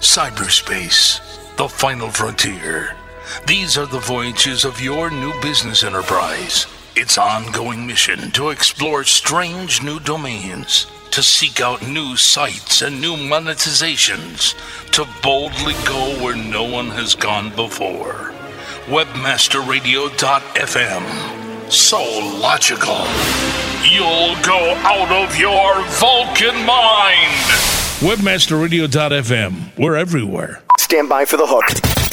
Cyberspace, the final frontier. These are the voyages of your new business enterprise. Its ongoing mission to explore strange new domains, to seek out new sites and new monetizations, to boldly go where no one has gone before. Webmasterradio.fm. So logical. You'll go out of your Vulcan mind. Webmasterradio.fm. We're everywhere. Stand by for the hook.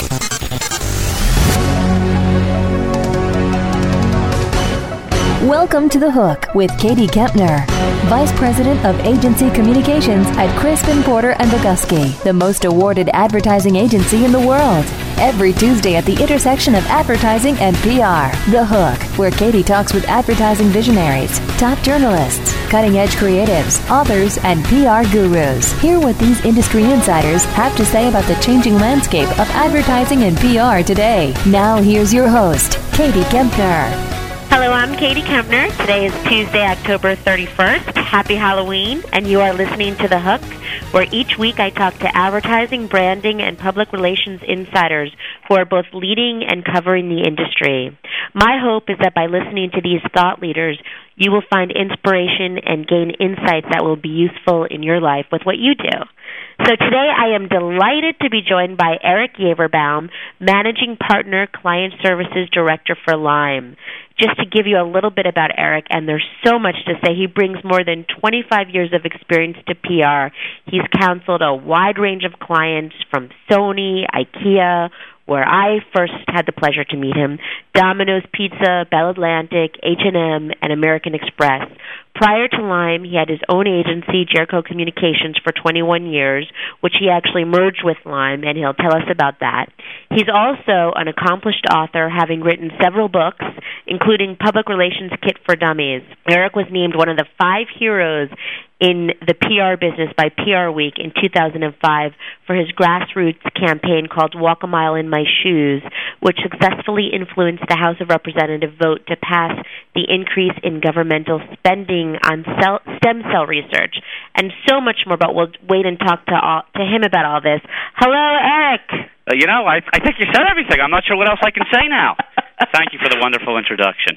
Welcome to The Hook with Katie Kempner, Vice President of Agency Communications at Crispin Porter and Bogusky, the most awarded advertising agency in the world. Every Tuesday at the intersection of advertising and PR, The Hook, where Katie talks with advertising visionaries, top journalists, cutting edge creatives, authors, and PR gurus. Hear what these industry insiders have to say about the changing landscape of advertising and PR today. Now, here's your host, Katie Kempner. Hello, I'm Katie Kempner. Today is Tuesday, October 31st. Happy Halloween, and you are listening to The Hook, where each week I talk to advertising, branding, and public relations insiders who are both leading and covering the industry. My hope is that by listening to these thought leaders, you will find inspiration and gain insights that will be useful in your life with what you do. So today I am delighted to be joined by Eric Yaverbaum, Managing Partner, Client Services Director for Lime. Just to give you a little bit about Eric, and there's so much to say, he brings more than 25 years of experience to PR. He's counseled a wide range of clients from Sony, IKEA, where I first had the pleasure to meet him, Domino's Pizza, Bell Atlantic, H&M, and American Express. Prior to Lime, he had his own agency, Jericho Communications, for 21 years, which he actually merged with Lime, and he'll tell us about that. He's also an accomplished author, having written several books, including Public Relations Kit for Dummies. Eric was named one of the five heroes in the PR business by PR Week in 2005 for his grassroots campaign called Walk a Mile in My Shoes, which successfully influenced the House of Representatives vote to pass the increase in governmental spending on cell, stem cell research, and so much more. But we'll wait and talk to all, to him about all this. Hello, Eric. Uh, you know, I, I think you said everything. I'm not sure what else I can say now. Thank you for the wonderful introduction.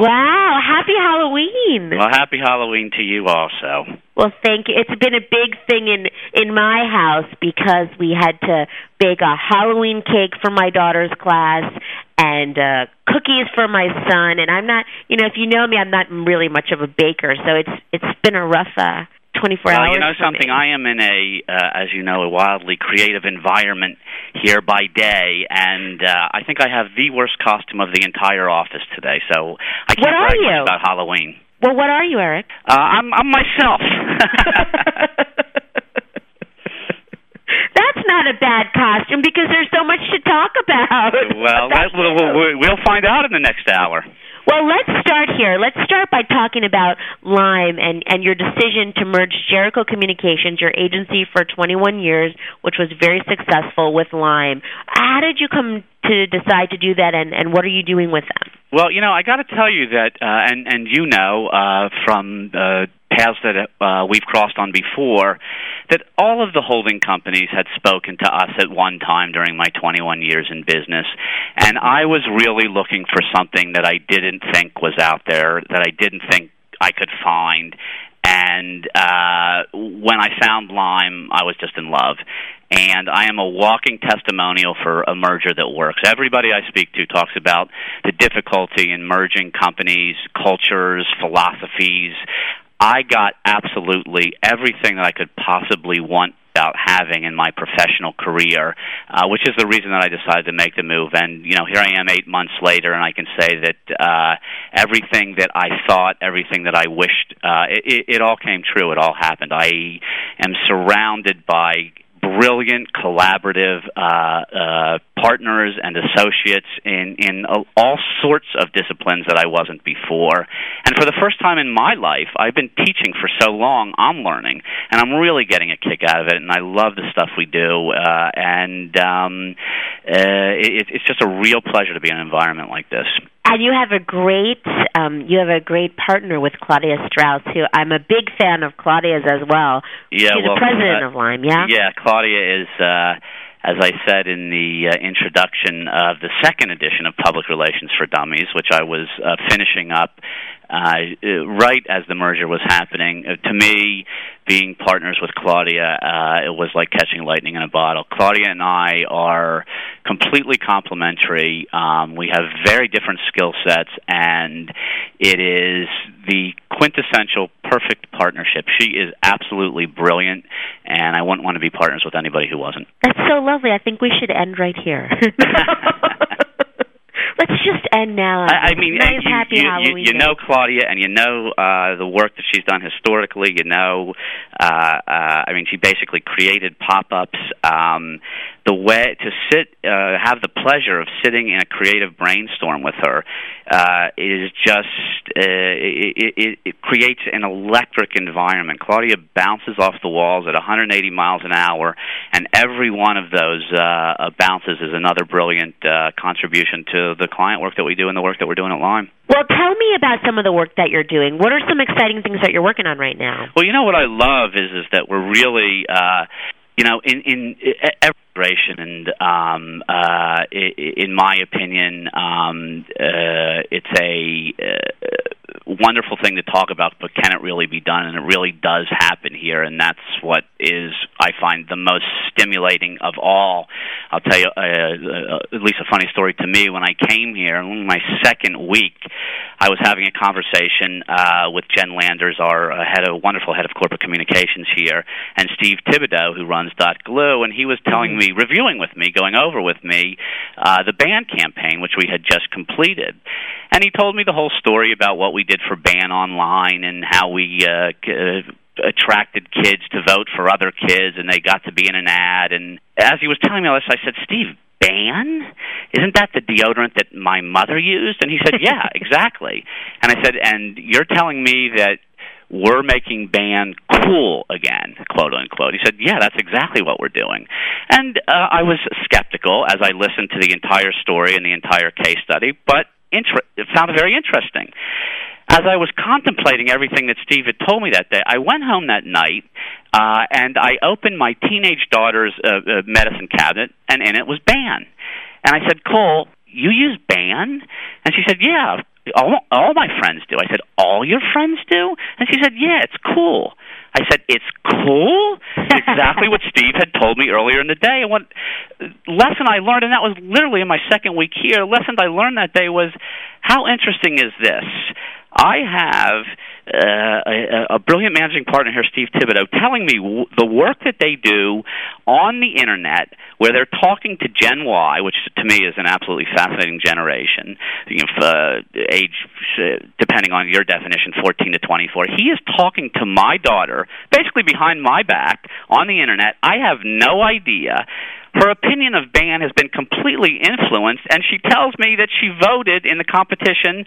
Wow, happy Halloween. Well, happy Halloween to you also. Well, thank you. It's been a big thing in in my house because we had to bake a Halloween cake for my daughter's class and uh cookies for my son and I'm not, you know, if you know me, I'm not really much of a baker, so it's it's been a rough uh 24 well, hours. you know something. I am in a, uh, as you know, a wildly creative environment here by day, and uh, I think I have the worst costume of the entire office today. So I can't what are brag you? much about Halloween. Well, what are you, Eric? Uh, I'm, I'm myself. That's not a bad costume because there's so much to talk about. well, that, we'll, we'll, we'll find out in the next hour. Well, let's start here. Let's start by talking about Lime and, and your decision to merge Jericho Communications, your agency for 21 years, which was very successful with Lime. How did you come to decide to do that, and, and what are you doing with them? Well, you know, I got to tell you that, uh, and and you know uh, from uh, paths that uh, we've crossed on before, that all of the holding companies had spoken to us at one time during my 21 years in business, and I was really looking for something that I didn't think was out there, that I didn't think I could find. And uh, when I found Lime, I was just in love and I am a walking testimonial for a merger that works. Everybody I speak to talks about the difficulty in merging companies, cultures, philosophies. I got absolutely everything that I could possibly want about having in my professional career, uh, which is the reason that I decided to make the move. And you know, here I am eight months later, and I can say that uh, everything that I thought, everything that I wished, uh, it, it all came true. It all happened. I am surrounded by brilliant collaborative uh, uh, partners and associates in in all sorts of disciplines that I wasn't before. And for the first time in my life, I've been teaching for so long. I'm learning, and I'm really getting a kick out of it. And I love the stuff we do. Uh, and um, uh, it, it's just a real pleasure to be in an environment like this. And you have a great um, you have a great partner with Claudia Strauss, who I'm a big fan of Claudia's as well. Yeah, She's well, the president uh, of Lime. Yeah. Yeah, Claudia is. Uh, as I said in the uh, introduction of the second edition of Public Relations for Dummies, which I was uh, finishing up uh, right as the merger was happening. Uh, to me, being partners with Claudia, uh, it was like catching lightning in a bottle. Claudia and I are completely complementary. Um, we have very different skill sets, and it is the quintessential perfect partnership. She is absolutely brilliant, and I wouldn't want to be partners with anybody who wasn't. That's so lovely. I think we should end right here. Let's just end now. I, I mean, nice, you, happy you, you, you know Claudia, and you know uh, the work that she's done historically. You know, uh, uh, I mean, she basically created pop-ups. Um, the way to sit, uh, have the pleasure of sitting in a creative brainstorm with her, uh, is just uh, it, it, it creates an electric environment. Claudia bounces off the walls at 180 miles an hour, and every one of those uh, bounces is another brilliant uh, contribution to the client work that we do and the work that we're doing at Lime. Well, tell me about some of the work that you're doing. What are some exciting things that you're working on right now? Well, you know what I love is is that we're really, uh, you know, in in every generation, and um, uh, in my opinion, um, uh, it's a uh, wonderful thing to talk about, but can it really be done? And it really does happen here, and that's what is I find the most stimulating of all. I'll tell you uh, uh, at least a funny story to me. When I came here, my second week, I was having a conversation uh, with Jen Landers, our uh, head of wonderful head of corporate communications here, and Steve Thibodeau, who runs Dot Glue, and he was telling me, reviewing with me, going over with me uh, the Ban campaign, which we had just completed, and he told me the whole story about what we did for Ban Online and how we. Uh, uh, attracted kids to vote for other kids and they got to be in an ad and as he was telling me all this I said, Steve, ban? Isn't that the deodorant that my mother used? And he said, Yeah, exactly. And I said, And you're telling me that we're making ban cool again, quote unquote. He said, "Yeah, that's exactly what we're doing." And uh, I was skeptical as I listened to the entire story and the entire case study, but inter- it very interesting. As I was contemplating everything that Steve had told me that day, I went home that night uh, and I opened my teenage daughter's uh, uh, medicine cabinet, and in it was Ban. And I said, Cole, you use Ban? And she said, Yeah, all, all my friends do. I said, All your friends do? And she said, Yeah, it's cool. I said, "It's cool." exactly what Steve had told me earlier in the day. And what lesson I learned, and that was literally in my second week here. Lesson I learned that day was, how interesting is this? I have uh, a, a brilliant managing partner here, Steve Thibodeau, telling me w- the work that they do on the internet, where they're talking to Gen Y, which to me is an absolutely fascinating generation, you know, uh, age uh, depending on your definition, 14 to 24. He is talking to my daughter, basically behind my back, on the internet. I have no idea her opinion of ban has been completely influenced, and she tells me that she voted in the competition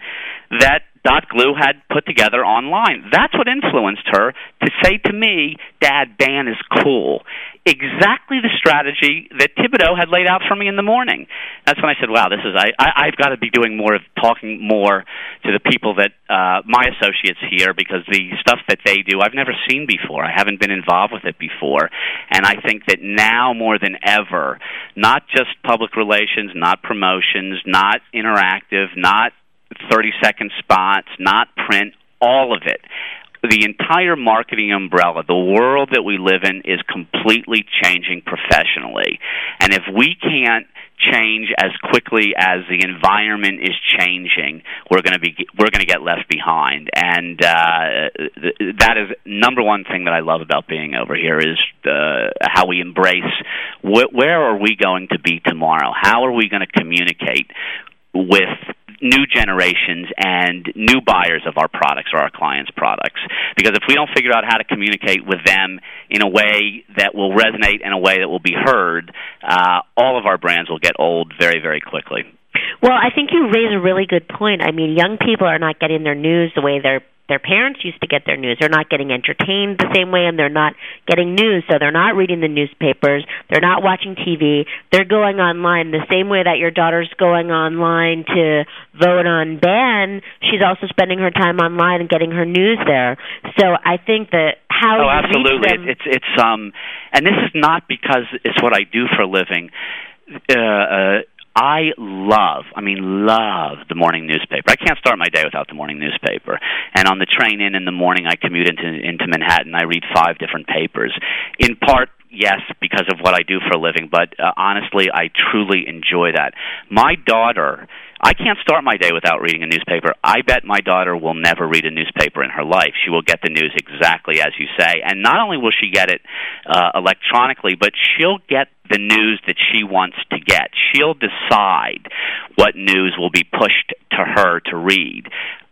that Dot Glue had put together online. That's what influenced her to say to me, Dad, ban is cool. Exactly the strategy that Thibodeau had laid out for me in the morning. That's when I said, wow, this is, I, I, I've got to be doing more of talking more to the people that, uh, my associates here, because the stuff that they do, I've never seen before. I haven't been involved with it before. And I think that now more than ever, not just public relations, not promotions, not interactive, not 30 second spots, not print, all of it. The entire marketing umbrella, the world that we live in, is completely changing professionally. And if we can't change as quickly as the environment is changing, we're going to be we're going to get left behind. And uh, that is number one thing that I love about being over here is uh, how we embrace wh- where are we going to be tomorrow? How are we going to communicate with new generations and new buyers of our products or our clients' products. Because if we don't figure out how to communicate with them in a way that will resonate, in a way that will be heard, uh, all of our brands will get old very, very quickly. Well, I think you raise a really good point. I mean, young people are not getting their news the way they're their parents used to get their news. They're not getting entertained the same way, and they're not getting news, so they're not reading the newspapers. They're not watching TV. They're going online the same way that your daughter's going online to vote on ban. She's also spending her time online and getting her news there. So I think that how oh, absolutely, them, it's it's um, and this is not because it's what I do for a living. Uh, uh, I love, I mean, love the morning newspaper. I can't start my day without the morning newspaper. And on the train in in the morning, I commute into into Manhattan. I read five different papers. In part, yes, because of what I do for a living, but uh, honestly, I truly enjoy that. My daughter I can't start my day without reading a newspaper. I bet my daughter will never read a newspaper in her life. She will get the news exactly as you say. And not only will she get it uh, electronically, but she'll get the news that she wants to get. She'll decide what news will be pushed to her to read.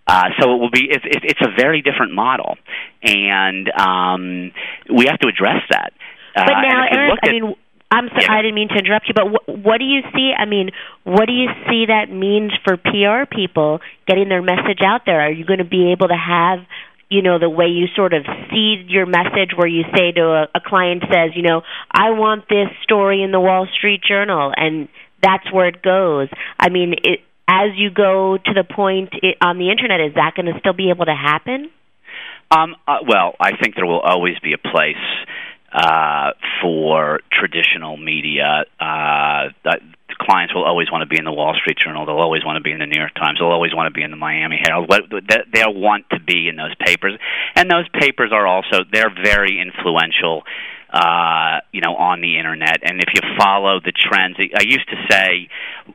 Uh, so it will be. It, it, it's a very different model, and um, we have to address that. But uh, now, and Eric, I mean, I'm sorry, Yeah. I didn't mean to interrupt you, but wh- what do you see? I mean, what do you see that means for PR people getting their message out there? Are you going to be able to have, you know, the way you sort of seed your message, where you say to a, a client says, you know, I want this story in the Wall Street Journal, and that's where it goes. I mean, it, as you go to the point it, on the internet, is that going to still be able to happen? Um, uh, well, I think there will always be a place uh, for traditional media. Uh, clients will always want to be in the Wall Street Journal. They'll always want to be in the New York Times. They'll always want to be in the Miami Herald. They'll want to be in those papers, and those papers are also they're very influential. Uh, you know, on the internet, and if you follow the trends, I used to say,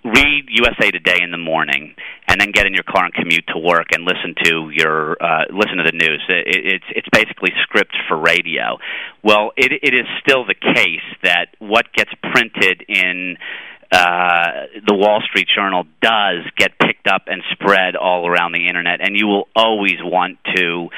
read USA Today in the morning, and then get in your car and commute to work and listen to your uh, listen to the news. It, it's it's basically script for radio. Well, it it is still the case that what gets printed in uh, the Wall Street Journal does get picked up and spread all around the internet, and you will always want to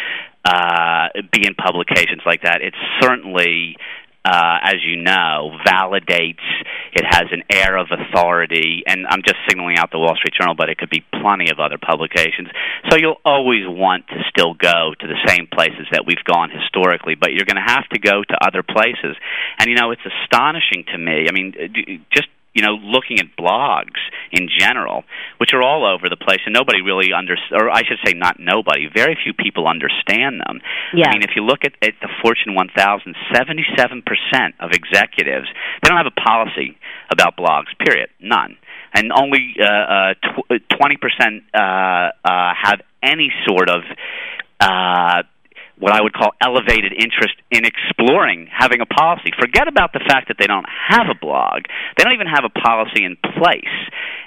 uh, be in publications like that. It certainly, uh, as you know, validates. It has an air of authority, and I'm just signaling out the Wall Street Journal, but it could be plenty of other publications. So you'll always want to still go to the same places that we've gone historically, but you're going to have to go to other places. And you know, it's astonishing to me. I mean, just you know, looking at blogs in general, which are all over the place, and nobody really under, or I should say, not nobody. Very few people understand them. Yeah. I mean, if you look at, at the Fortune 1000, 77 percent of executives they don't have a policy about blogs. Period. None. And only uh, tw- twenty percent uh, uh, have any sort of uh, what I would call elevated interest in exploring having a policy. Forget about the fact that they don't have a blog. They don't even have a policy in place.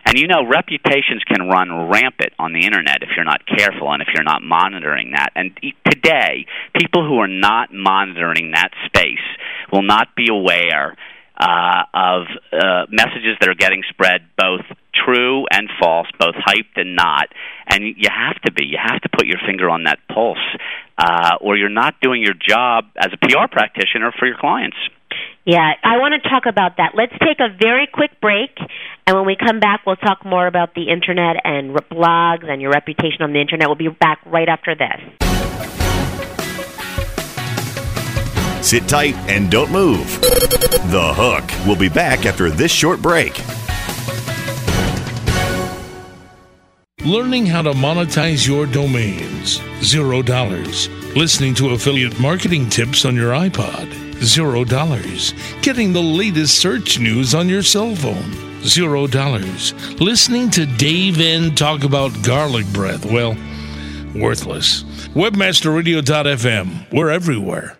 And you know, reputations can run rampant on the internet if you're not careful and if you're not monitoring that. And today, people who are not monitoring that space will not be aware uh, of uh, messages that are getting spread, both true and false, both hyped and not. And you have to be. You have to put your finger on that pulse, uh, or you're not doing your job as a PR practitioner for your clients. Yeah, I want to talk about that. Let's take a very quick break, and when we come back, we'll talk more about the internet and r- blogs and your reputation on the internet. We'll be back right after this. Sit tight and don't move. The Hook We'll be back after this short break. Learning how to monetize your domains. Zero dollars. Listening to affiliate marketing tips on your iPod. Zero dollars. Getting the latest search news on your cell phone. Zero dollars. Listening to Dave N talk about garlic breath. Well, worthless. Webmasterradio.fm. We're everywhere.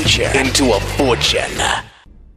into a fortune.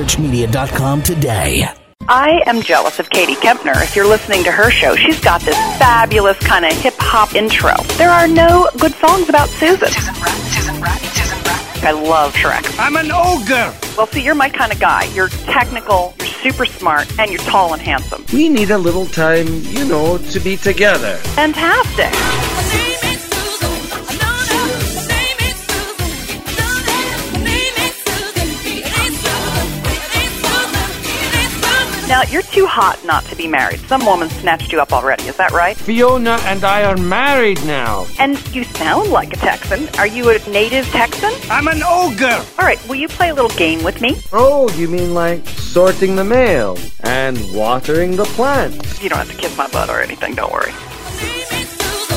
InfoSearchMedia.com today. I am jealous of Katie Kempner. If you're listening to her show, she's got this fabulous kind of hip hop intro. There are no good songs about Susan. Susan Bratton, Susan Bratton, Susan Bratton. I love Shrek. I'm an ogre. Well, see, you're my kind of guy. You're technical, you're super smart, and you're tall and handsome. We need a little time, you know, to be together. Fantastic. Now, you're too hot not to be married. Some woman snatched you up already, is that right? Fiona and I are married now. And you sound like a Texan. Are you a native Texan? I'm an ogre. All right, will you play a little game with me? Oh, you mean like sorting the mail and watering the plants? You don't have to kiss my butt or anything, don't worry.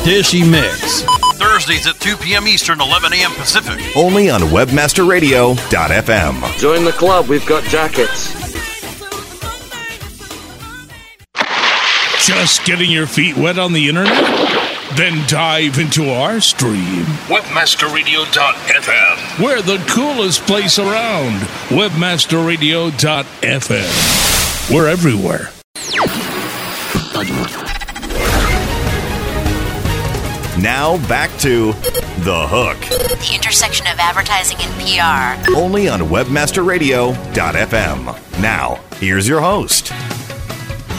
Dishy Mix. Thursdays at 2 p.m. Eastern, 11 a.m. Pacific. Only on WebmasterRadio.fm. Join the club, we've got jackets. Just getting your feet wet on the internet? Then dive into our stream. Webmasterradio.fm. We're the coolest place around. Webmasterradio.fm. We're everywhere. Now back to The Hook. The intersection of advertising and PR. Only on WebmasterRadio.fm. Now, here's your host.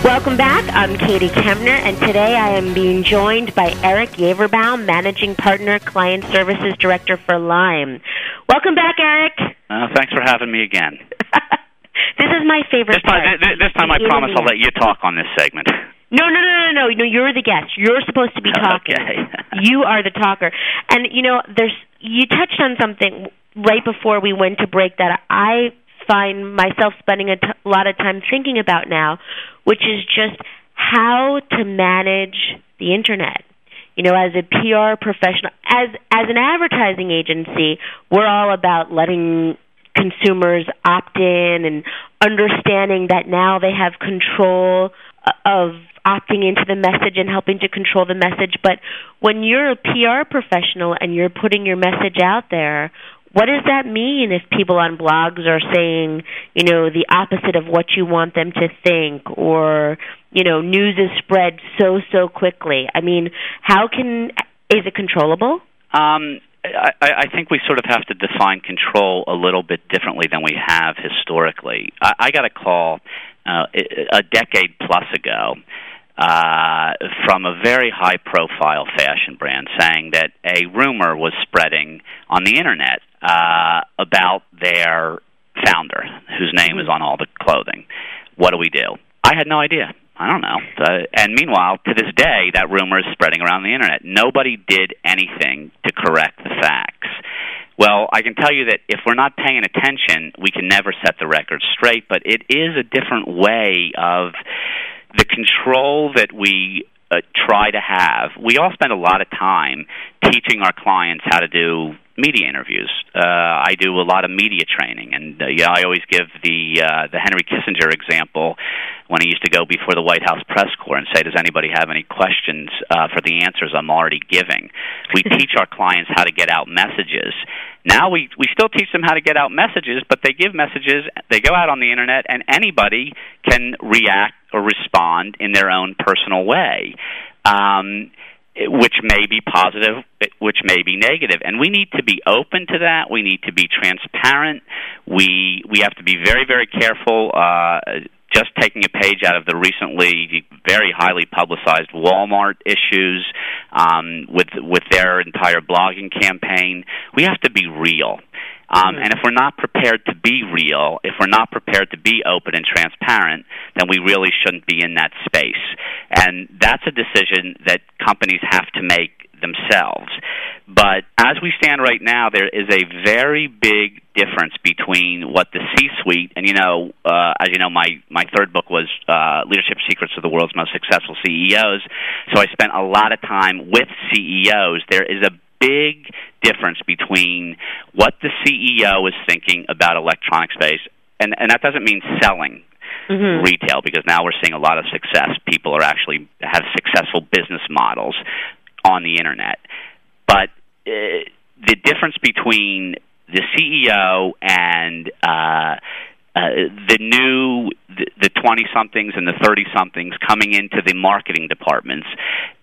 Welcome back. I'm Katie Kempner, and today I am being joined by Eric Yaverbaum, Managing Partner, Client Services Director for Lime. Welcome back, Eric. Uh, thanks for having me again. this is my favorite This time, part. this time I promise I'll let you talk on this segment. No, no, no, no, no, no. You're the guest. You're supposed to be talking. Okay. you are the talker. And you know, there's you touched on something right before we went to break that I find myself spending a lot of time thinking about now, which is just how to manage the internet. You know, as a PR professional, as as an advertising agency, we're all about letting consumers opt in and understanding that now they have control uh, of opting into the message and helping to control the message. But when you're a PR professional and you're putting your message out there, what does that mean if people on blogs are saying, you know, the opposite of what you want them to think or, you know, news is spread so so quickly? I mean, how can is it controllable? Um, I, I think we sort of have to define control a little bit differently than we have historically. I, I got a call uh, a decade plus ago uh, from a very high profile fashion brand saying that a rumor was spreading on the internet uh, about their founder, whose name is on all the clothing. What do we do? I had no idea. I don't know. Uh, and meanwhile, to this day, that rumor is spreading around the internet. Nobody did anything to correct the facts. Well, I can tell you that if we're not paying attention, we can never set the record straight, but it is a different way of the control that we uh, try to have. We all spend a lot of time teaching our clients how to do media interviews. Uh, I do a lot of media training, and uh, yeah, I always give the uh, the Henry Kissinger example when he used to go before the White House press corps and say, "Does anybody have any questions uh, for the answers I'm already giving?" We teach our clients how to get out messages. Now we we still teach them how to get out messages, but they give messages. They go out on the internet, and anybody can react or respond in their own personal way. Um, which may be positive, which may be negative, and we need to be open to that. We need to be transparent. We we have to be very very careful. Uh, just taking a page out of the recently very highly publicized Walmart issues um, with with their entire blogging campaign, we have to be real. Um, and if we're not prepared to be real, if we're not prepared to be open and transparent, then we really shouldn't be in that space. And that's a decision that companies have to make themselves. But as we stand right now, there is a very big difference between what the C-suite and you know, uh, as you know, my my third book was uh, Leadership Secrets of the World's Most Successful CEOs. So I spent a lot of time with CEOs. There is a big difference between what the CEO is thinking about electronic space, and and that doesn't mean selling mm-hmm. retail because now we're seeing a lot of success. People are actually have successful business models on the internet. But uh, the difference between the CEO and uh, uh, the new the twenty somethings and the thirty somethings coming into the marketing departments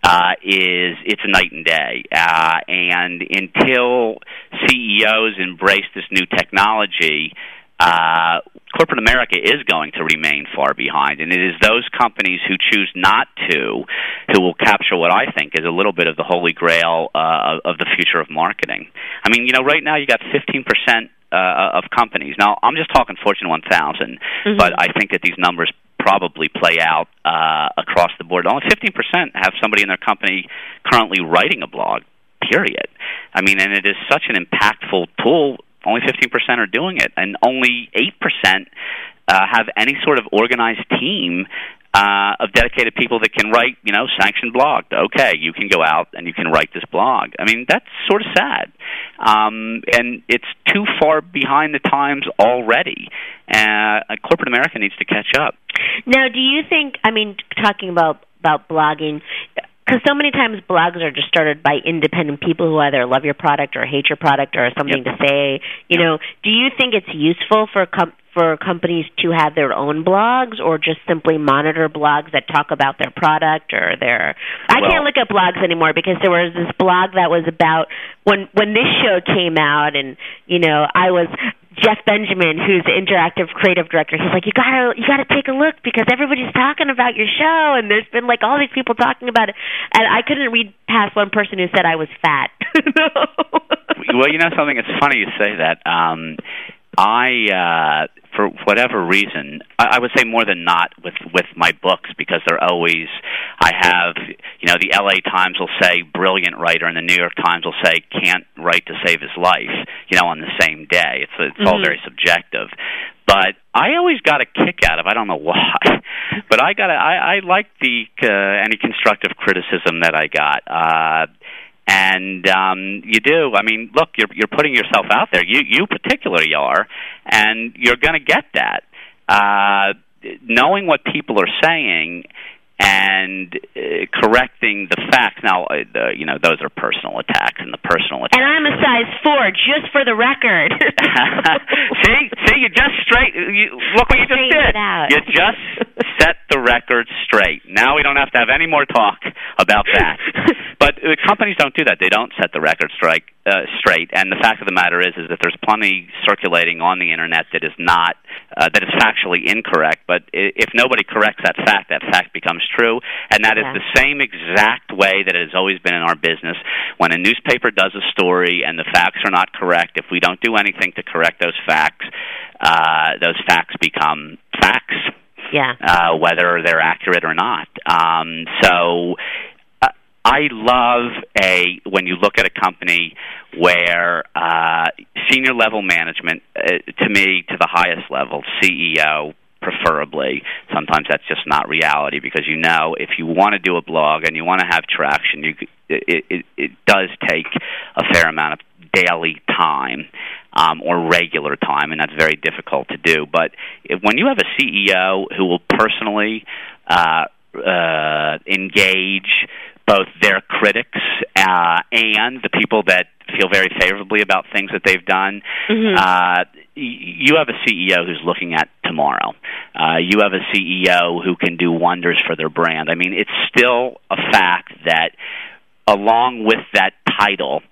uh, is it's night and day. Uh, and until CEOs embrace this new technology, uh, corporate America is going to remain far behind, and it is those companies who choose not to who will capture what I think is a little bit of the holy grail uh, of the future of marketing. I mean, you know, right now you got 15 percent uh, of companies. Now, I'm just talking Fortune 1000, mm-hmm. but I think that these numbers probably play out uh, across the board. Only 15% have somebody in their company currently writing a blog. Period. I mean, and it is such an impactful tool only 15% are doing it, and only 8% uh, have any sort of organized team uh, of dedicated people that can write, you know, sanctioned blog. Okay, you can go out and you can write this blog. I mean, that's sort of sad, um, and it's too far behind the times already. Uh, corporate America needs to catch up. Now, do you think? I mean, talking about about blogging because so many times blogs are just started by independent people who either love your product or hate your product or something yep. to say. You yep. know, do you think it's useful for com- for companies to have their own blogs or just simply monitor blogs that talk about their product or their I well, can't look at blogs anymore because there was this blog that was about when when this show came out and you know I was Jeff Benjamin, who's the interactive creative director, he's like, you gotta, you gotta take a look because everybody's talking about your show, and there's been like all these people talking about it, and I couldn't read past one person who said I was fat. well, you know something. It's funny you say that. Um, I uh, for whatever reason, I, I would say more than not with with my books because they're always I have you know the L.A. Times will say brilliant writer and the New York Times will say can't write to save his life you know on the same day. It's it's mm-hmm. all very subjective. But I always got a kick out of. I don't know why, but I got. A, I I like the uh, any constructive criticism that I got. Uh, and um, you do. I mean, look, you're you're putting yourself out there. You you particularly are, and you're going to get that. Uh, knowing what people are saying and uh, correcting the facts. Now, uh, the, you know, those are personal attacks, and the personal attacks. And I'm a size four, just for the record. see, see, you just straight. You, look what you just did. You just set the record straight. Now we don't have to have any more talk about that. but uh, companies don't do that. They don't set the record straight. Uh, straight. And the fact of the matter is, is that there's plenty circulating on the internet that is not uh, that is factually incorrect. But if nobody corrects that fact, that fact becomes true. And that yeah. is the same exact way that it has always been in our business. When a newspaper does a story and the facts are not correct, if we don't do anything to correct those facts, uh, those facts become facts yeah. uh, whether they're accurate or not. Um, so I love a when you look at a company where uh, senior level management, uh, to me, to the highest level, CEO preferably. Sometimes that's just not reality because you know if you want to do a blog and you want to have traction, you it, it, it does take a fair amount of daily time um, or regular time, and that's very difficult to do. But if, when you have a CEO who will personally uh, uh, engage both their critics uh, and the people that feel very favorably about things that they've done. Mm-hmm. Uh, you have a CEO who's looking at tomorrow. Uh, you have a CEO who can do wonders for their brand. I mean, it's still a fact that along with that title,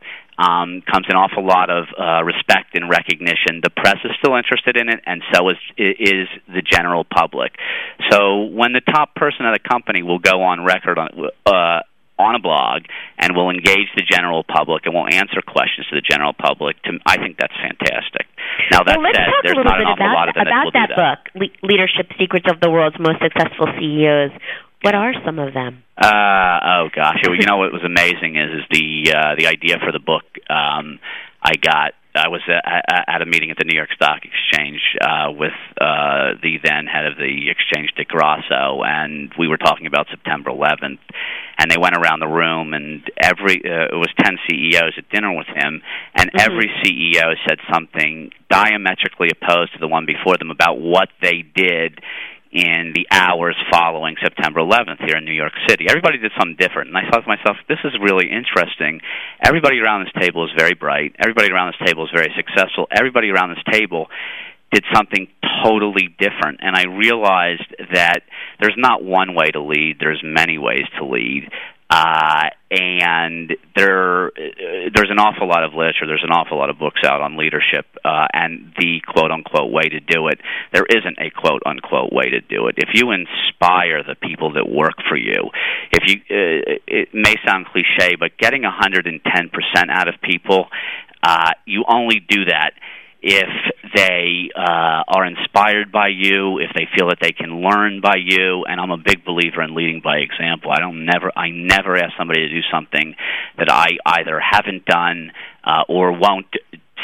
um, comes an awful lot of uh, respect and recognition. The press is still interested in it, and so is is the general public. So when the top person at a company will go on record on uh, on a blog and will engage the general public and will answer questions to the general public. To, I think that's fantastic. Now that well, said, there's not an awful about, lot of about that, that, that book, Le- Leadership Secrets of the World's Most Successful CEOs. What are some of them? Uh, oh gosh, you know what was amazing is is the uh, the idea for the book. Um, I got I was at, at a meeting at the New York Stock Exchange uh, with uh, the then head of the exchange, Dick Grasso, and we were talking about September 11th. And they went around the room, and every uh, it was 10 CEOs at dinner with him, and mm-hmm. every CEO said something diametrically opposed to the one before them about what they did in the hours following September 11th here in New York City. Everybody did something different. And I thought to myself, this is really interesting. Everybody around this table is very bright. Everybody around this table is very successful. Everybody around this table did something totally different. And I realized that there's not one way to lead, there's many ways to lead. Uh, and there uh, there's an awful lot of literature, there's an awful lot of books out on leadership, uh, and the quote unquote way to do it. There isn't a quote unquote way to do it. If you inspire the people that work for you, if you uh, it may sound cliche, but getting 110% out of people, uh, you only do that if they uh, are inspired by you, if they feel that they can learn by you, and I'm a big believer in leading by example. I don't never I never ask somebody to do something that I either haven't done uh, or won't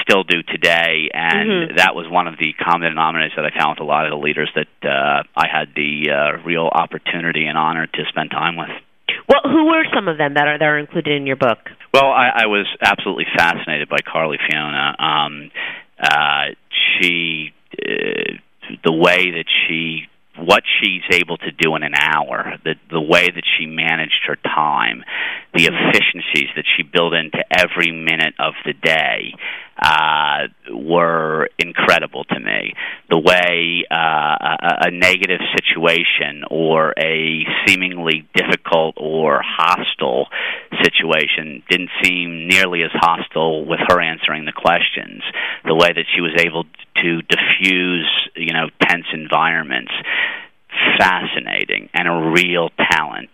still do today, and mm-hmm. that was one of the common denominators that I found with a lot of the leaders that uh, I had the uh, real opportunity and honor to spend time with. Well, who were some of them that are that are included in your book? Well, I, I was absolutely fascinated by Carly Fiorina. Um, uh, she, uh, the way that she, what she's able to do in an hour, the the way that she managed her time, the efficiencies that she built into every minute of the day, uh, were incredible to me. The way uh, a, a negative situation or a seemingly difficult or hostile situation didn't seem nearly as hostile with her answering the questions. The way that she was able to diffuse, you know, tense environments, fascinating and a real talent.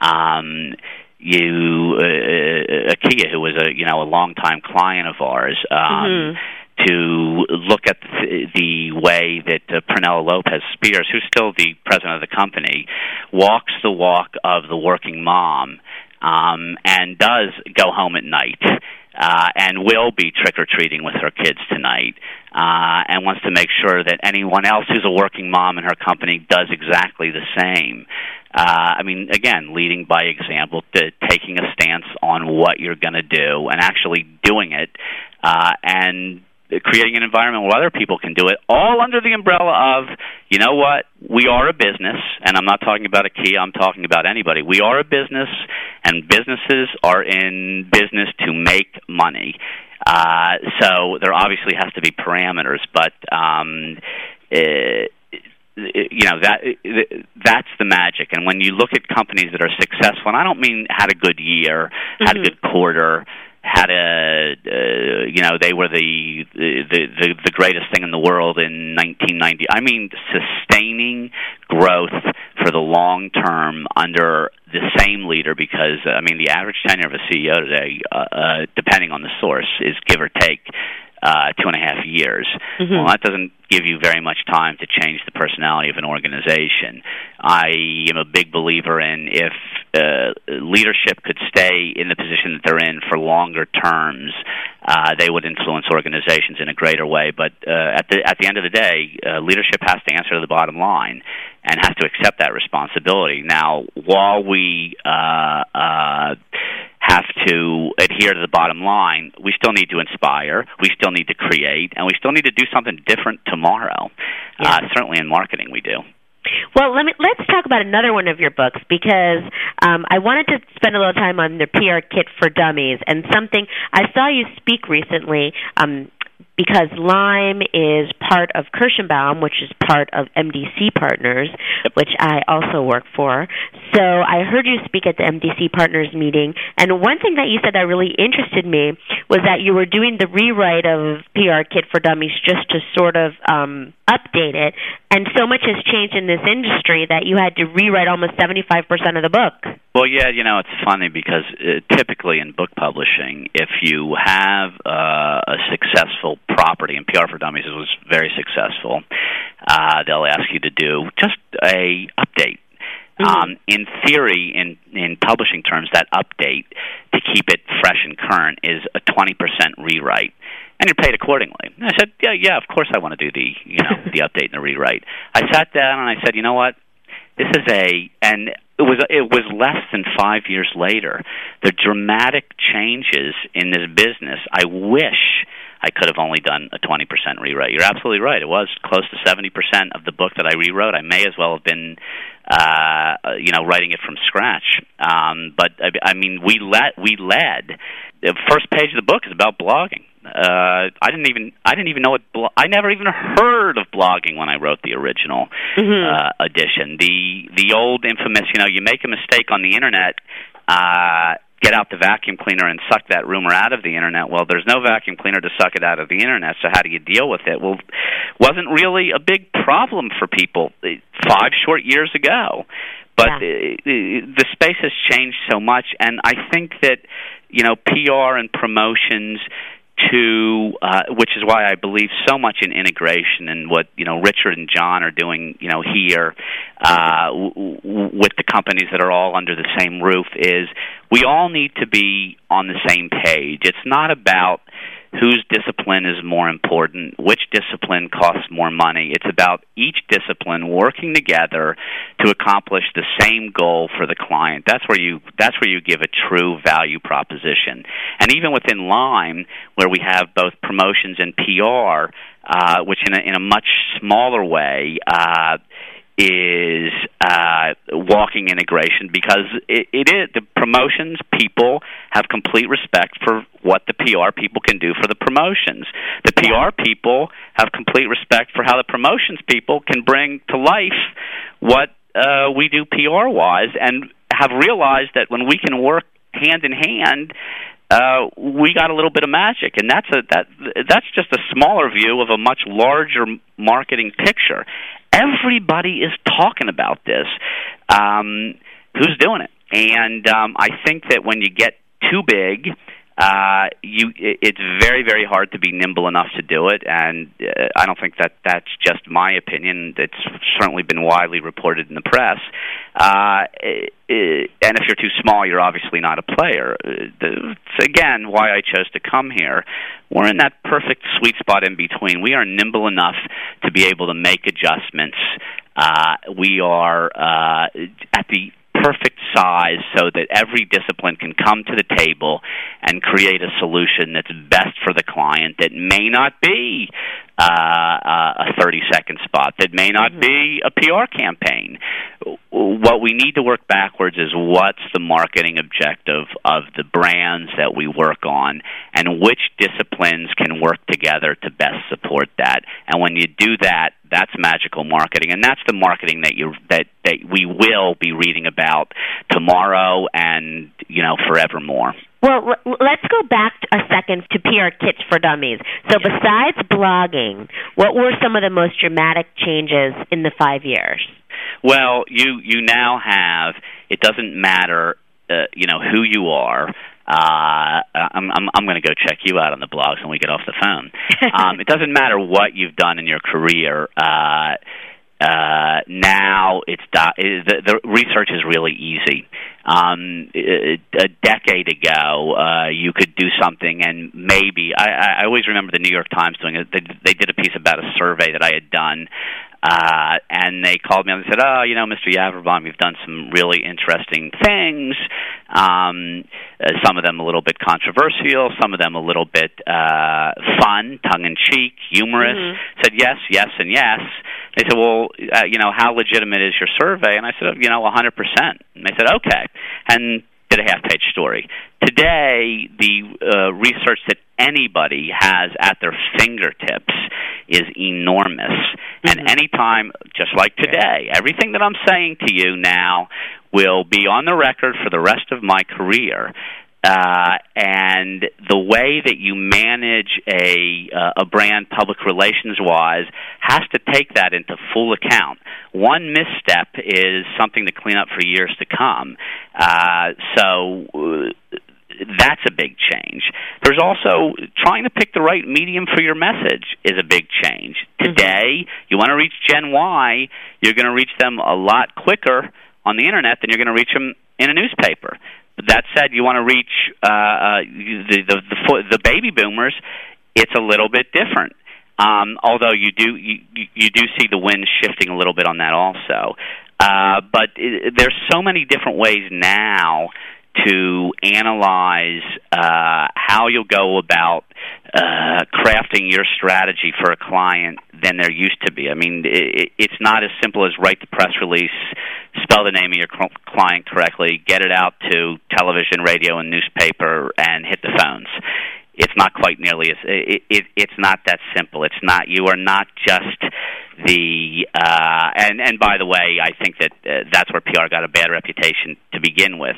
Um, you uh, uh, IKEA, who was a you know a longtime client of ours, um, mm-hmm. to look at the, the way that uh, Pernille Lopez Spiers, who's still the president of the company, walks the walk of the working mom, um, and does go home at night. Uh, and will be trick or treating with her kids tonight, uh, and wants to make sure that anyone else who's a working mom in her company does exactly the same. Uh, I mean, again, leading by example, to taking a stance on what you're going to do and actually doing it, uh, and creating an environment where other people can do it, all under the umbrella of, you know what, we are a business, and I'm not talking about IKEA, I'm talking about anybody. We are a business, and businesses are in business to make money. Uh, so there obviously has to be parameters, but um, it, you know that that's the magic and when you look at companies that are successful and i don't mean had a good year mm-hmm. had a good quarter had a uh, you know they were the, the the the greatest thing in the world in 1990 i mean sustaining growth for the long term under the same leader because uh, i mean the average tenure of a ceo today uh, uh depending on the source is give or take uh, two and a half years. Mm-hmm. Well, that doesn't give you very much time to change the personality of an organization. I am a big believer in if uh, leadership could stay in the position that they're in for longer terms, uh, they would influence organizations in a greater way. But uh, at the at the end of the day, uh, leadership has to answer to the bottom line and has to accept that responsibility. Now, while we uh, uh, have to adhere to the bottom line, we still need to inspire, we still need to create, and we still need to do something different tomorrow. Yeah. Uh, certainly in marketing, we do. Well, let me let's talk about another one of your books because um, I wanted to spend a little time on the PR kit for dummies and something I saw you speak recently. Um, because Lime is part of Kirshenbaum, which is part of MDC Partners, which I also work for. So I heard you speak at the MDC Partners meeting, and one thing that you said that really interested me was that you were doing the rewrite of PR Kit for Dummies just to sort of um, update it, and so much has changed in this industry that you had to rewrite almost 75% of the book. Well, yeah, you know, it's funny because uh, typically in book publishing, if you have uh, a successful property, and PR for Dummies was very successful, uh, they'll ask you to do just a update Mm-hmm. Um, in theory, in in publishing terms, that update to keep it fresh and current is a 20% rewrite and you're paid accordingly. And I said, yeah, yeah, of course I want to do the, you know, the update and the rewrite. I sat down and I said, you know what? This is a, and it was it was less than five years later. The dramatic changes in this business. I wish I could have only done a 20% rewrite. You're absolutely right. It was close to 70% of the book that I rewrote. I may as well have been, uh, you know, writing it from scratch. Um, but I, I mean, we led. We led. The first page of the book is about blogging uh, I didn't even I didn't even know what blo- I never even heard of blogging when I wrote the original mm-hmm. uh, edition. The the old infamous, you know, you make a mistake on the internet, uh, get out the vacuum cleaner and suck that rumor out of the internet. Well, there's no vacuum cleaner to suck it out of the internet, so how do you deal with it? Well, wasn't really a big problem for people five short years ago. But yeah. the, the space has changed so much, and I think that you know PR and promotions to uh, which is why I believe so much in integration and what you know Richard and John are doing you know here uh, w- w- with the companies that are all under the same roof is we all need to be on the same page. It's not about whose discipline is more important, which discipline costs more money. It's about each discipline working together to accomplish the same goal for the client. That's where you that's where you give a true value proposition. And even within Lime, where we have both promotions and PR, uh, which in a, in a much smaller way. Uh, is uh, walking integration because it, it is the promotions people have complete respect for what the PR people can do for the promotions. The PR people have complete respect for how the promotions people can bring to life what uh, we do PR wise, and have realized that when we can work hand in hand. Uh, we got a little bit of magic, and that's a that that's just a smaller view of a much larger marketing picture everybody is talking about this. Um, who's doing it? And um, I think that when you get too big, uh, you it's very very hard to be nimble enough to do it and uh, I don't think that that's just my opinion. It's certainly been widely reported in the press. Uh, and if you're too small you're obviously not a player. It's again why I chose to come here we're in that perfect sweet spot in between. We are nimble enough to be able to make adjustments. Uh, we are uh, at the perfect size so that every discipline can come to the table and create a solution that's best for the client that may not be uh, uh a 30 second spot, that may not mm-hmm. be a PR campaign. What we need to work backwards is what's the marketing objective of the brands that we work on and which disciplines can work together to best support that. And when you do that, that's magical marketing, and that's the marketing that you that that we will be reading about tomorrow and you know forevermore. Well, let's go back a second to PR Kits for Dummies. So, besides blogging, what were some of the most dramatic changes in the five years? Well, you you now have. It doesn't matter, uh, you know, who you are. Uh, I'm I'm, I'm going to go check you out on the blogs when we get off the phone. um, it doesn't matter what you've done in your career. Uh, uh, now it's do- the, the research is really easy. Um, a decade ago, uh, you could do something, and maybe I, I always remember the New York Times doing it. They, they did a piece about a survey that I had done uh, and they called me up and said, "Oh, you know, Mr. Yaverbaum, you've done some really interesting things. Um, uh, some of them a little bit controversial, some of them a little bit uh, fun, tongue in cheek, humorous." Mm-hmm. Said yes, yes, and yes. They said, "Well, uh, you know, how legitimate is your survey?" And I said, "You know, a 100%." And they said, "Okay." And did a half page story. Today, the uh, research that anybody has at their fingertips is enormous. Mm-hmm. And anytime, just like today, everything that I'm saying to you now will be on the record for the rest of my career. Uh, and the way that you manage a uh, a brand public relations wise has to take that into full account. One misstep is something to clean up for years to come. Uh, so. Uh, that's a big change. There's also trying to pick the right medium for your message is a big change. Mm-hmm. Today, you want to reach Gen Y, you're going to reach them a lot quicker on the internet than you're going to reach them in a newspaper. That said, you want to reach uh, uh, the, the the the baby boomers. It's a little bit different. Um, although you do you, you do see the wind shifting a little bit on that also. Uh, but it, there's so many different ways now to analyze uh, how you'll go about uh, crafting your strategy for a client than there used to be. I mean, it, it's not as simple as write the press release, spell the name of your client correctly, get it out to television, radio, and newspaper, and hit the phones it's not quite nearly as it, it it's not that simple. It's not you are not just the uh and and by the way i think that uh, that's where pr got a bad reputation to begin with.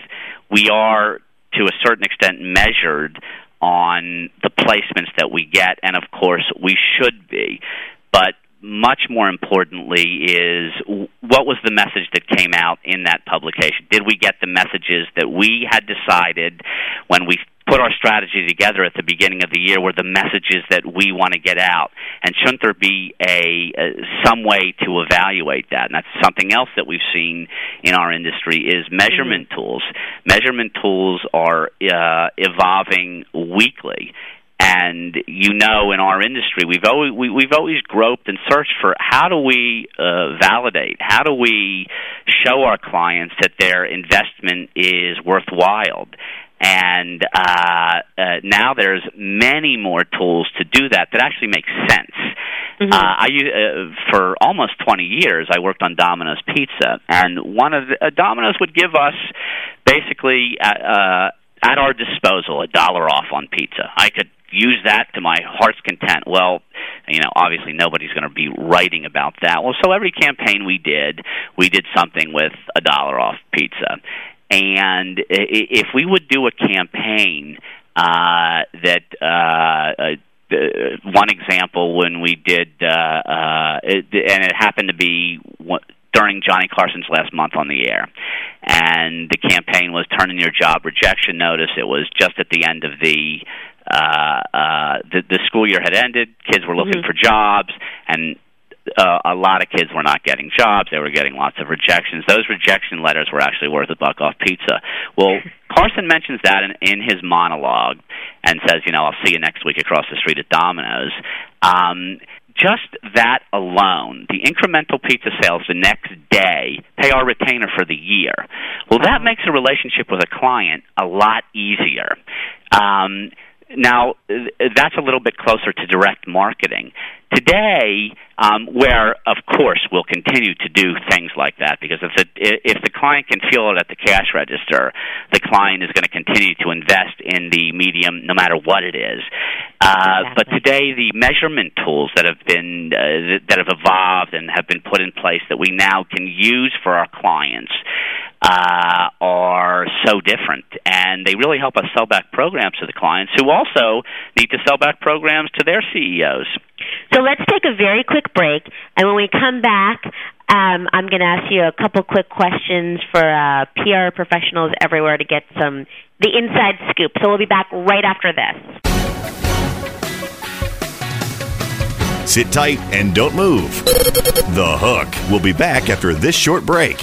We are to a certain extent measured on the placements that we get and of course we should be. But much more importantly is what was the message that came out in that publication? Did we get the messages that we had decided when we put our strategy together at the beginning of the year were the messages that we want to get out. And shouldn't there be a, a some way to evaluate that? And that's something else that we've seen in our industry is measurement mm-hmm. tools. Measurement tools are uh, evolving weekly. And you know in our industry we've always we, we've always groped and searched for how do we uh, validate? How do we show our clients that their investment is worthwhile and uh, uh, now there's many more tools to do that that actually make sense. Mm-hmm. Uh, I uh, for almost 20 years I worked on Domino's Pizza, and one of the, uh, Domino's would give us basically uh, uh, at our disposal a dollar off on pizza. I could use that to my heart's content. Well, you know, obviously nobody's going to be writing about that. Well, so every campaign we did, we did something with a dollar off pizza. And if we would do a campaign uh, that uh, uh, one example when we did, uh, uh, it, and it happened to be during Johnny Carson's last month on the air, and the campaign was "Turn in your job rejection notice." It was just at the end of the uh, uh, the, the school year had ended. Kids were looking mm-hmm. for jobs, and uh, a lot of kids were not getting jobs. They were getting lots of rejections. Those rejection letters were actually worth a buck off pizza. Well, Carson mentions that in, in his monologue and says, you know, I'll see you next week across the street at Domino's. Um, just that alone, the incremental pizza sales the next day pay our retainer for the year. Well, that makes a relationship with a client a lot easier. Um, now, that's a little bit closer to direct marketing. Today, um, where of course we'll continue to do things like that because if the if the client can feel it at the cash register, the client is going to continue to invest in the medium no matter what it is. Uh, exactly. But today, the measurement tools that have been uh, that have evolved and have been put in place that we now can use for our clients uh, are so different, and they really help us sell back programs to the clients who also need to sell back programs to their CEOs. So let's take a very quick break, and when we come back, um, I'm going to ask you a couple quick questions for uh, PR professionals everywhere to get some the inside scoop. So we'll be back right after this. Sit tight and don't move. The Hook will be back after this short break.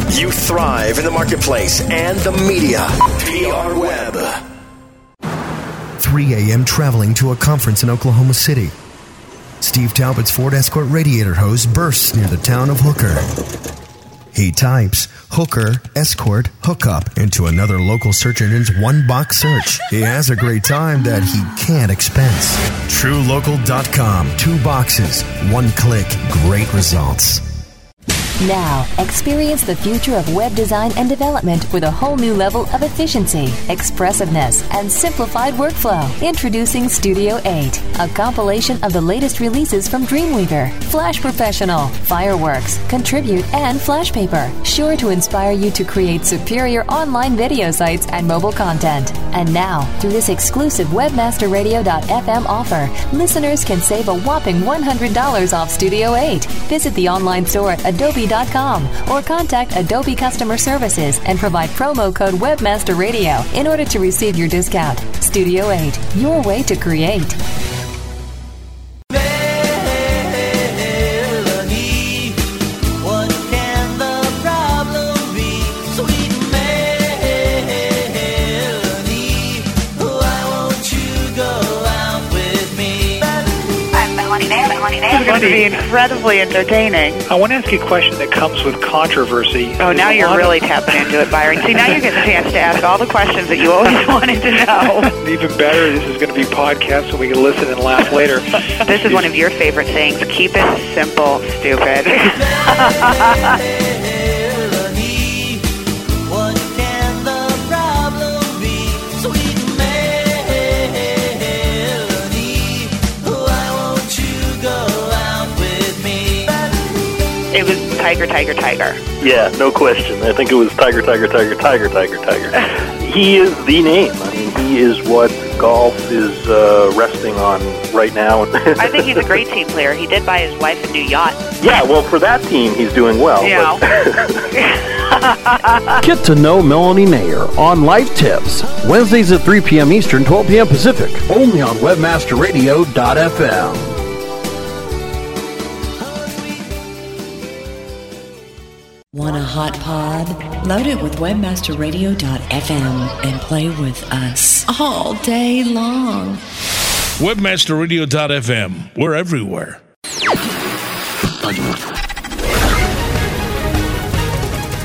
help you thrive in the marketplace and the media. PR Web. 3 a.m. traveling to a conference in Oklahoma City. Steve Talbot's Ford Escort radiator hose bursts near the town of Hooker. He types hooker, escort, hookup into another local search engine's one box search. He has a great time that he can't expense. TrueLocal.com. Two boxes, one click, great results. Now, experience the future of web design and development with a whole new level of efficiency, expressiveness, and simplified workflow. Introducing Studio 8, a compilation of the latest releases from Dreamweaver, Flash Professional, Fireworks, Contribute, and Flashpaper, sure to inspire you to create superior online video sites and mobile content. And now, through this exclusive webmasterradio.fm offer, listeners can save a whopping $100 off Studio 8. Visit the online store at adobe.com or contact Adobe Customer Services and provide promo code Webmaster Radio in order to receive your discount. Studio 8, your way to create. Incredibly entertaining. I want to ask you a question that comes with controversy. Oh, now There's a you're really of- tapping into it, Byron. See, now you get the chance to ask all the questions that you always wanted to know. Even better, this is going to be podcast so we can listen and laugh later. This is one of your favorite things. Keep it simple, stupid. It was Tiger, Tiger, Tiger. Yeah, no question. I think it was Tiger, Tiger, Tiger, Tiger, Tiger, Tiger. he is the name. I mean, he is what golf is uh, resting on right now. I think he's a great team player. He did buy his wife a new yacht. yeah, well, for that team, he's doing well. Yeah. but- Get to know Melanie Mayer on Life Tips, Wednesdays at 3 p.m. Eastern, 12 p.m. Pacific, only on WebmasterRadio.fm. Load it with webmasterradio.fm and play with us all day long. Webmasterradio.fm. We're everywhere.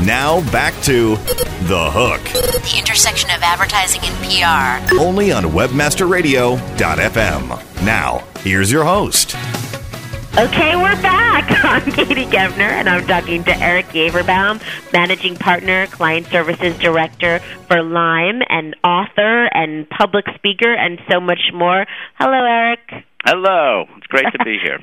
Now back to The Hook, The intersection of advertising and PR. only on WebmasterRadio.fm. Now, here's your host. Okay, we're back. I'm Katie Kempner, and I'm talking to Eric Yaverbaum, Managing Partner, Client Services Director for Lime, and author and public speaker, and so much more. Hello, Eric. Hello. It's great to be here.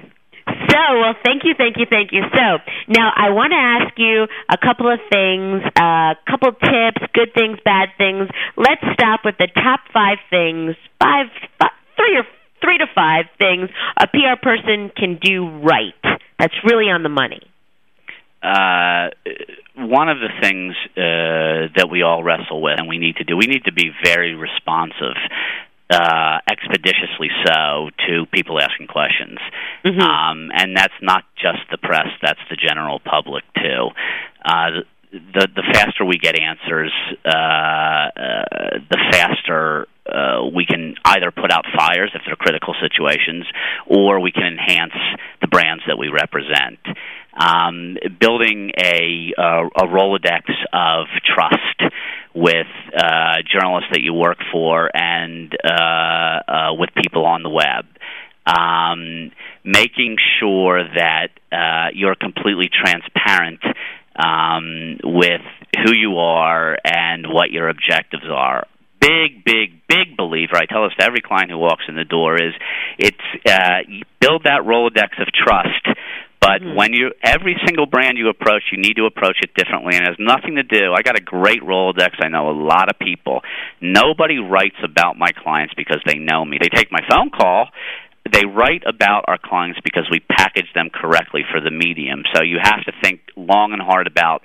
So, well, thank you, thank you, thank you. So, now I want to ask you a couple of things, a couple tips, good things, bad things. Let's stop with the top five things, five, five three or three to five things a PR person can do right. That's really on the money. Uh, one of the things uh, that we all wrestle with and we need to do, we need to be very responsive, uh, expeditiously so, to people asking questions. Um, and that's not just the press, that's the general public too. Uh, the, the faster we get answers, uh, uh, the faster uh, we can either put out fires if they're critical situations, or we can enhance the brands that we represent. Um, building a, uh, a Rolodex of trust with uh, journalists that you work for and uh, uh, with people on the web. Um, making sure that you're completely transparent um, with who you are and what your objectives are. Big, big, big believer. I tell this to every client who walks in the door is it's uh, you build that Rolodex of trust. But when you every single brand you approach, you need to approach it differently, and it has nothing to do. I got a great Rolodex. I know a lot of people. Nobody writes about my clients because they know me. They take my phone call. They write about our clients because we package them correctly for the medium. So you have to think long and hard about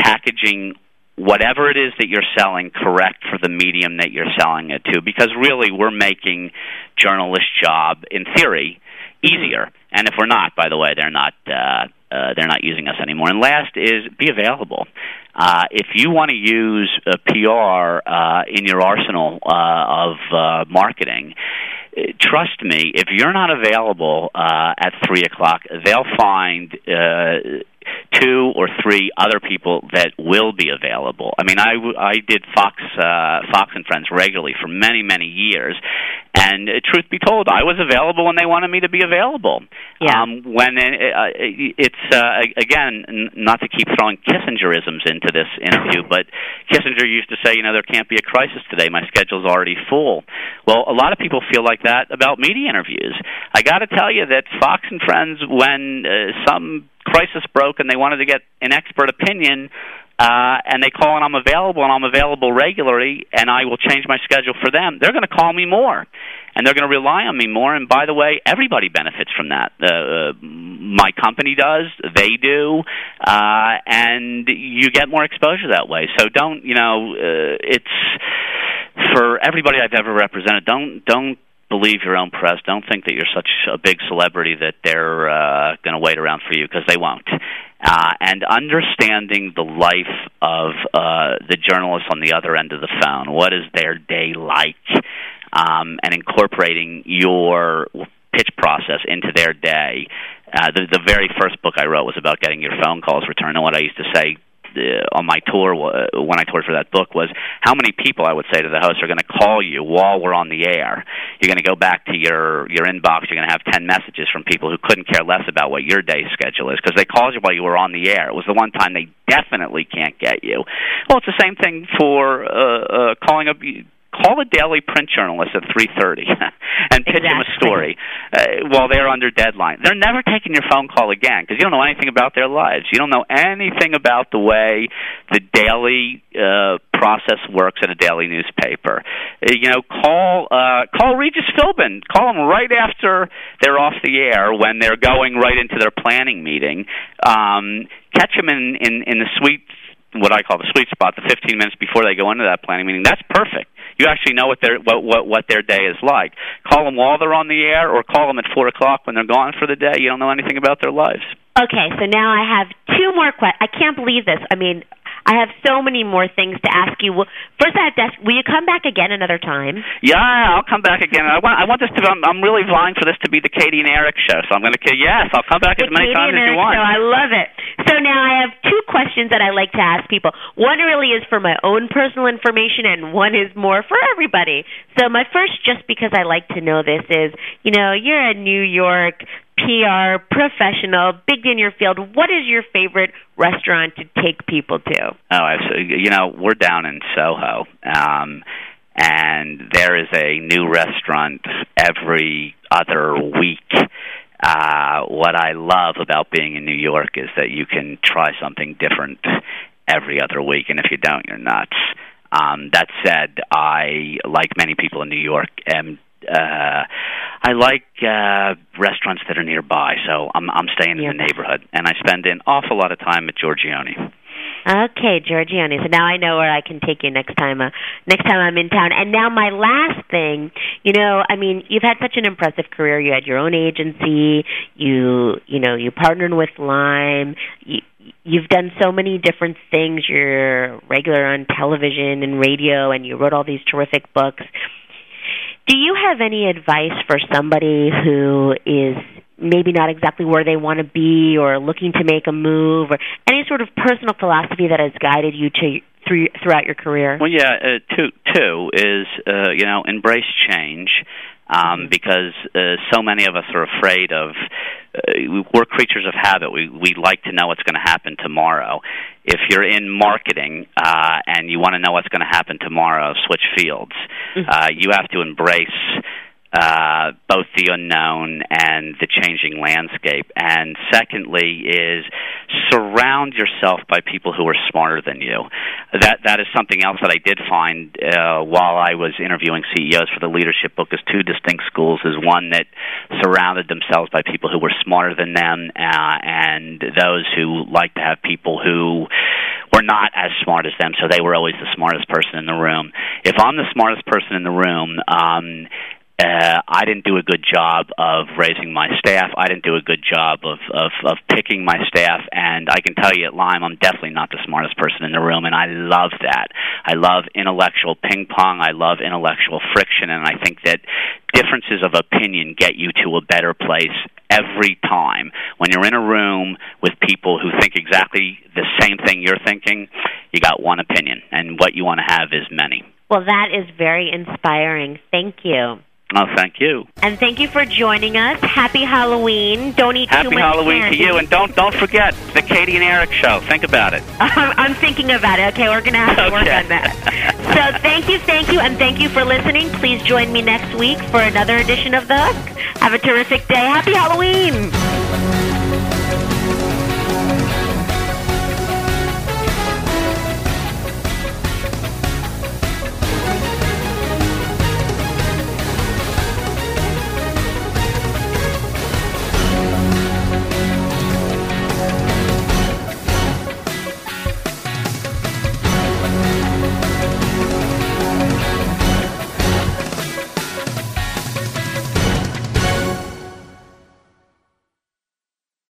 packaging whatever it is that you're selling correct for the medium that you're selling it to because really we're making journalists job in theory easier. And if we're not by the way they're not uh, uh, they're not using us anymore. And last is be available. Uh, if you want to use uh, PR uh, in your arsenal uh, of uh, marketing uh, trust me, if you're not available uh, at three o'clock, they'll find uh, two or three other people that will be available. I mean, I, I did Fox uh, Fox and Friends regularly for many many years, and uh, truth be told, I was available when they wanted me to be available. Yeah. Um, when it, uh, it's uh, again, n- not to keep throwing Kissingerisms into this interview, but Kissinger used to say, you know, there can't be a crisis today. My schedule's already full. Well, a lot of people feel like that about media interviews. I got to tell you that Fox and Friends, when uh, some crisis broke and they wanted to get an expert opinion, uh, and they call and I'm available and I'm available regularly and I will change my schedule for them, they're going to call me more and they're going to rely on me more. And by the way, everybody benefits from that. Uh, my company does, they do, uh, and you get more exposure that way. So don't, you know, uh, it's for everybody I've ever represented. Don't don't believe your own press. Don't think that you're such a big celebrity that they're uh, going to wait around for you because they won't. Uh, and understanding the life of uh, the journalist on the other end of the phone. What is their day like? Um, and incorporating your pitch process into their day. Uh, the, the very first book I wrote was about getting your phone calls returned. And what I used to say uh, on my tour uh, when I toured for that book was how many people I would say to the host are going to call you while we're on the air. You're going to go back to your your inbox. You're going to have ten messages from people who couldn't care less about what your day schedule is because they called you while you were on the air. It was the one time they definitely can't get you. Well, it's the same thing for uh, uh, calling up call a daily print journalist at 3:30 and pitch exactly. them a story uh, while they're under deadline. They're never taking your phone call again because you don't know anything about their lives. You don't know anything about the way the daily uh, process works in a daily newspaper. Uh, you know, call uh, call Regis Philbin. Call them right after they're off the air when they're going right into their planning meeting. Um, catch them in in, in the sweet what I call the sweet spot, the 15 minutes before they go into that planning meeting. That's perfect you actually know what their what what what their day is like. Call them while they're on the air, or call them at four o'clock when they're gone for the day. You don't know anything about their lives. Okay, so now I have two more questions. I can't believe this. I mean, I have so many more things to ask you. Well, first, I have to ask, will you come back again another time? Yeah, I'll come back again. I want I want this to. I'm, I'm really vying for this to be the Katie and Eric show. So I'm going to. Yes, I'll come back the as many Katie times as you Eric want. Show. I love it. So now I have two questions that I like to ask people. One really is for my own personal information, and one is more for everybody. So my first, just because I like to know this, is you know you're a New York PR professional, big in your field. What is your favorite restaurant to take people to? Oh, I you know, we're down in Soho, um, and there is a new restaurant every other week. Uh, what I love about being in New York is that you can try something different every other week, and if you don't, you're nuts. Um, that said, I, like many people in New York, am uh I like uh restaurants that are nearby, so I'm I'm staying in the neighborhood and I spend an awful lot of time at Giorgione. Okay, Giorgione. So now I know where I can take you next time. Uh, next time I'm in town. And now my last thing, you know, I mean, you've had such an impressive career. You had your own agency. You, you know, you partnered with Lime. You, you've done so many different things. You're regular on television and radio, and you wrote all these terrific books. Do you have any advice for somebody who is maybe not exactly where they want to be or looking to make a move or any sort of personal philosophy that has guided you to through, throughout your career? Well, yeah, uh, two two is uh, you know embrace change um, because uh, so many of us are afraid of. Uh, we're creatures of habit. We we like to know what's going to happen tomorrow. If you're in marketing uh, and you want to know what's going to happen tomorrow, switch fields. Uh, you have to embrace uh, both the unknown and the changing landscape. And secondly, is surround yourself by people who are smarter than you. That that is something else that I did find uh, while I was interviewing CEOs for the leadership book. Is two distinct schools. Is one that surrounded themselves by people who were smarter than them, uh, and those who like to have people who were not as smart as them, so they were always the smartest person in the room. If I'm the smartest person in the room, um, uh, I didn't do a good job of raising my staff. I didn't do a good job of, of, of picking my staff. And I can tell you at Lime, I'm definitely not the smartest person in the room, and I love that. I love intellectual ping pong. I love intellectual friction, and I think that differences of opinion get you to a better place every time. When you're in a room with people who think exactly the same thing you're thinking, you got one opinion, and what you want to have is many. Well, that is very inspiring. Thank you. Oh, thank you. And thank you for joining us. Happy Halloween. Don't eat Happy too much Happy Halloween candy. to you, and don't don't forget the Katie and Eric show. Think about it. I'm thinking about it. Okay, we're going to have to work on that. So thank you, thank you, and thank you for listening. Please join me next week for another edition of The Hook. Have a terrific day. Happy Halloween.